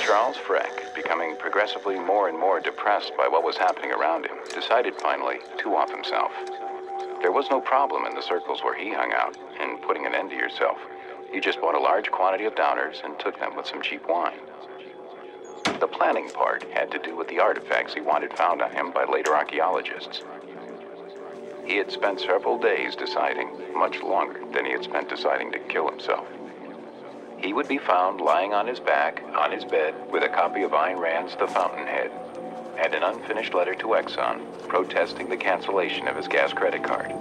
Charles Freck, becoming progressively more and more depressed by what was happening around him, decided finally to off himself. There was no problem in the circles where he hung out in putting an end to yourself. You just bought a large quantity of downers and took them with some cheap wine. The planning part had to do with the artifacts he wanted found on him by later archaeologists. He had spent several days deciding, much longer than he had spent deciding to kill himself. He would be found lying on his back, on his bed, with a copy of Ayn Rand's The Fountainhead, and an unfinished letter to Exxon protesting the cancellation of his gas credit card.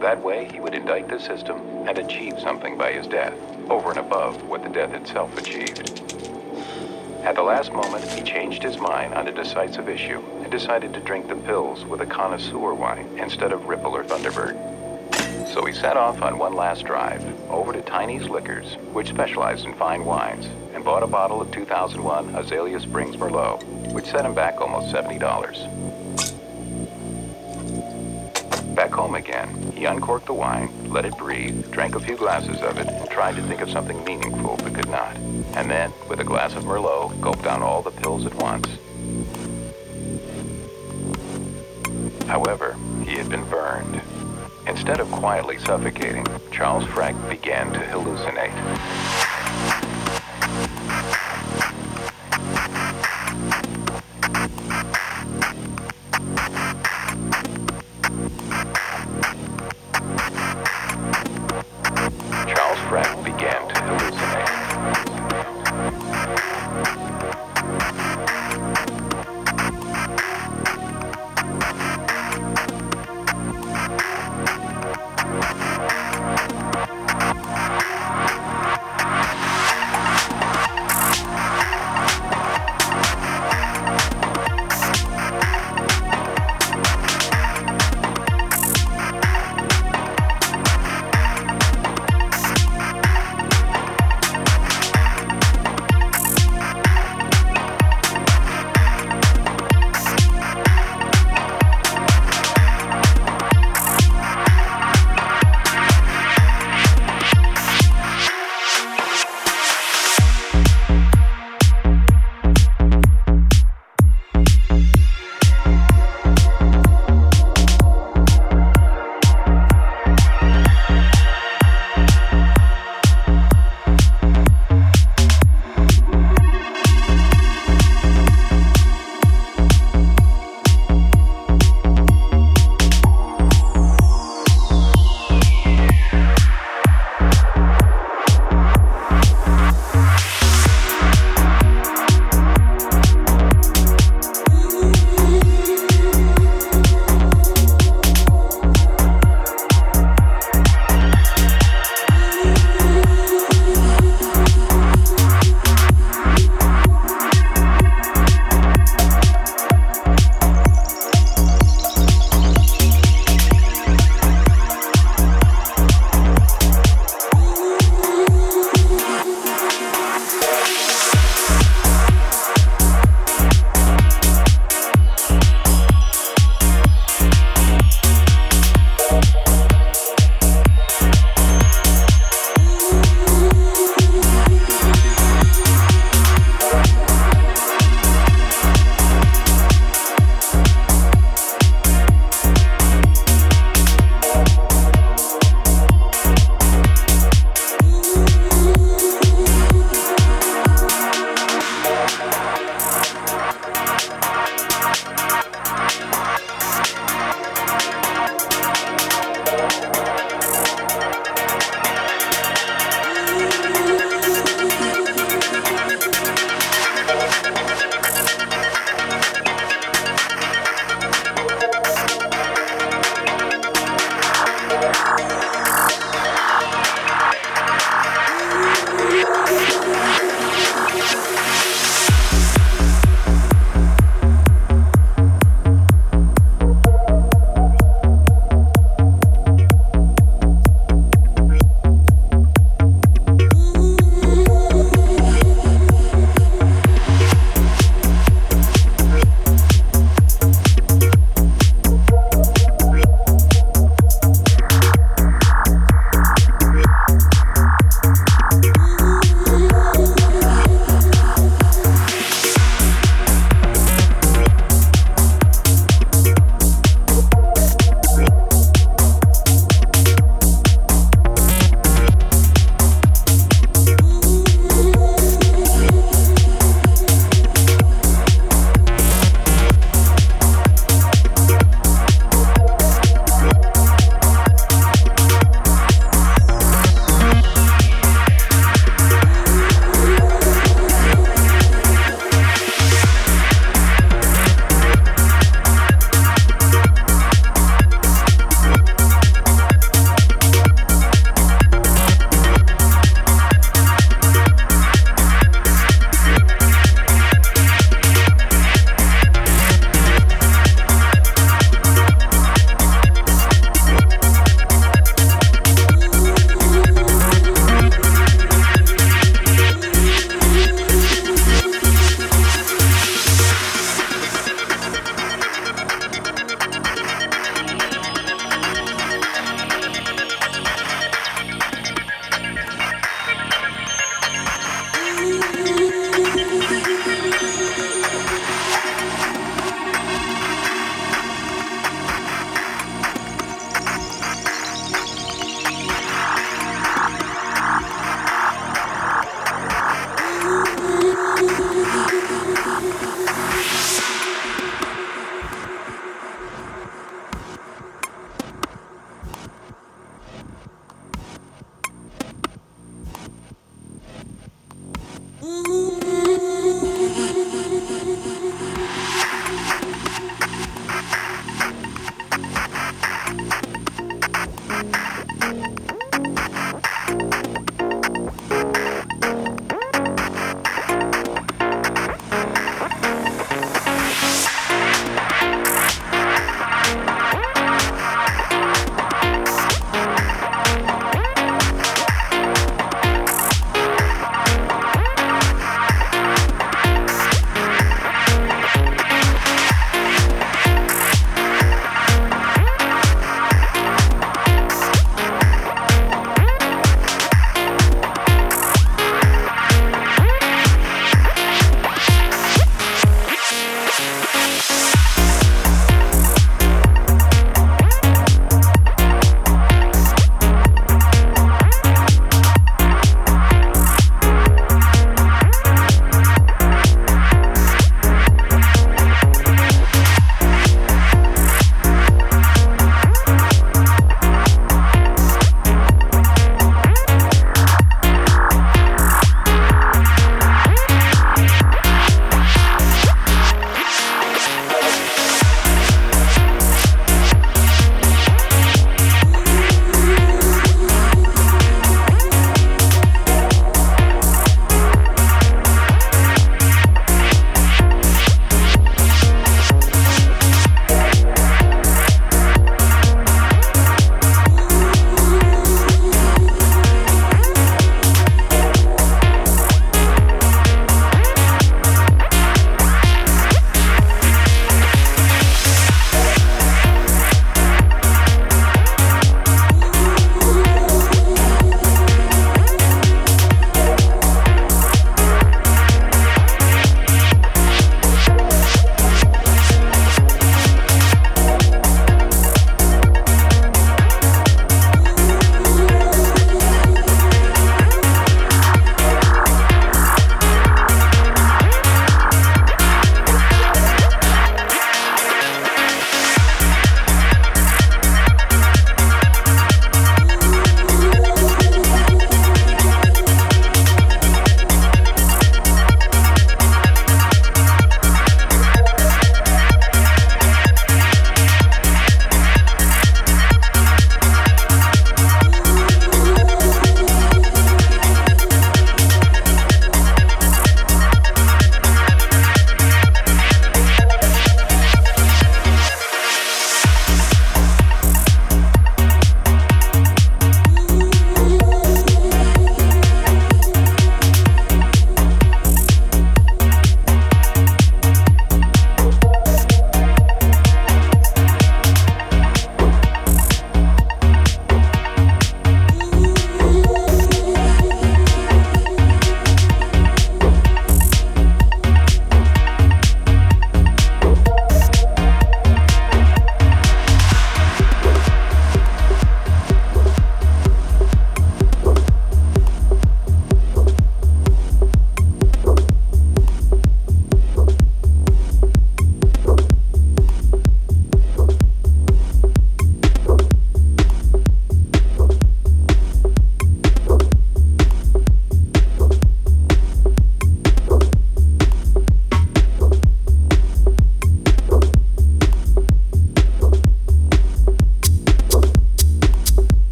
That way, he would indict the system and achieve something by his death, over and above what the death itself achieved. At the last moment, he changed his mind on a decisive issue and decided to drink the pills with a connoisseur wine instead of Ripple or Thunderbird. So he set off on one last drive over to Tiny's Liquors, which specialized in fine wines, and bought a bottle of 2001 Azalea Springs Merlot, which set him back almost $70. Back home again, he uncorked the wine, let it breathe, drank a few glasses of it, and tried to think of something meaningful but could not. And then, with a glass of Merlot, gulped down all the pills at once. However, he had been burned. Instead of quietly suffocating, Charles Freck began to hallucinate.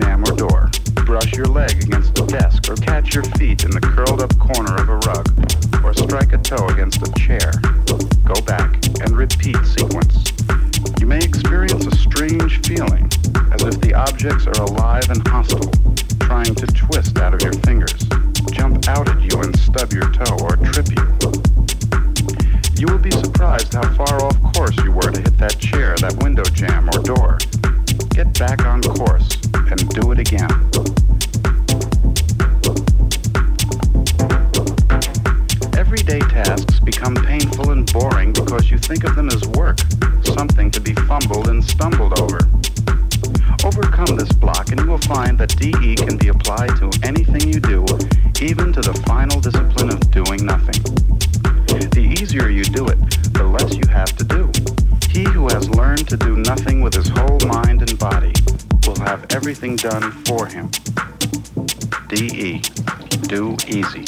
jamb or door, brush your leg against a desk, or catch your feet in the curled up corner of a rug, or strike a toe against a chair, go back and repeat sequence. You may experience a strange feeling, as if the objects are alive and hostile, trying to twist out of your fingers, jump out at you and stub your toe or trip you. You will be surprised how far off course you were to hit that chair, that window jamb, or door. Get back on course and do it again. Everyday tasks become painful and boring because you think of them as work, something to be fumbled and stumbled over. Overcome this block and you will find that DE can be applied to anything you do, even to the final discipline of doing nothing. The easier you do it, the less you have to do. He who has learned to do nothing with his whole mind and body will have everything done for him. DE. Do easy.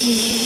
Yeah.